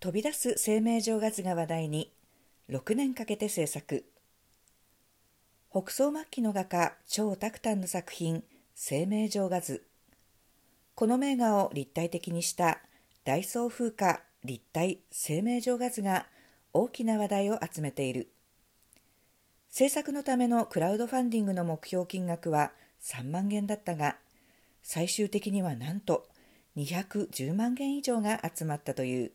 飛び出す生命状画図が話題に6年かけて制作。北宋末期の画家張沢丹の作品生命状画図この名画を立体的にした大宋風化立体生命状画図が大きな話題を集めている。制作のためのクラウドファンディングの目標金額は3万元だったが最終的にはなんと210万元以上が集まったという。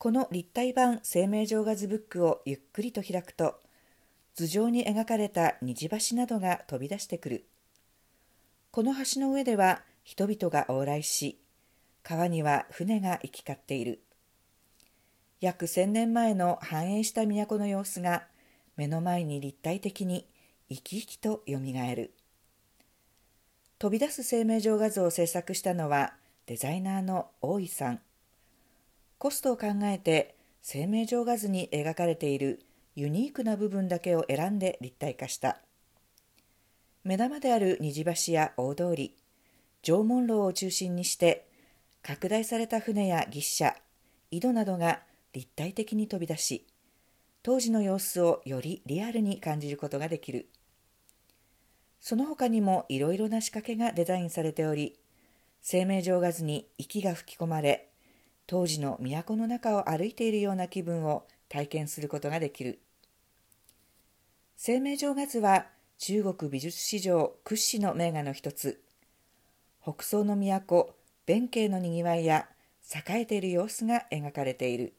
この立体版生命状画図ブックをゆっくりと開くと頭上に描かれた虹橋などが飛び出してくる。この橋の上では人々が往来し川には船が行き交っている。約千年前の繁栄した都の様子が目の前に立体的に生き生きとよみがえる。飛び出す生命状画像を制作したのはデザイナーの大井さん。コストを考えて生命状画図に描かれているユニークな部分だけを選んで立体化した。目玉である虹橋や大通り縄文楼を中心にして拡大された船や牛車井戸などが立体的に飛び出し当時の様子をよりリアルに感じることができる。その他にもいろいろな仕掛けがデザインされており生命状画図に息が吹き込まれ当時の都の中を歩いているような気分を体験することができる。生命状画図は中国美術史上屈指の名画の一つ。北宋の都弁慶のにぎわいや栄えている様子が描かれている。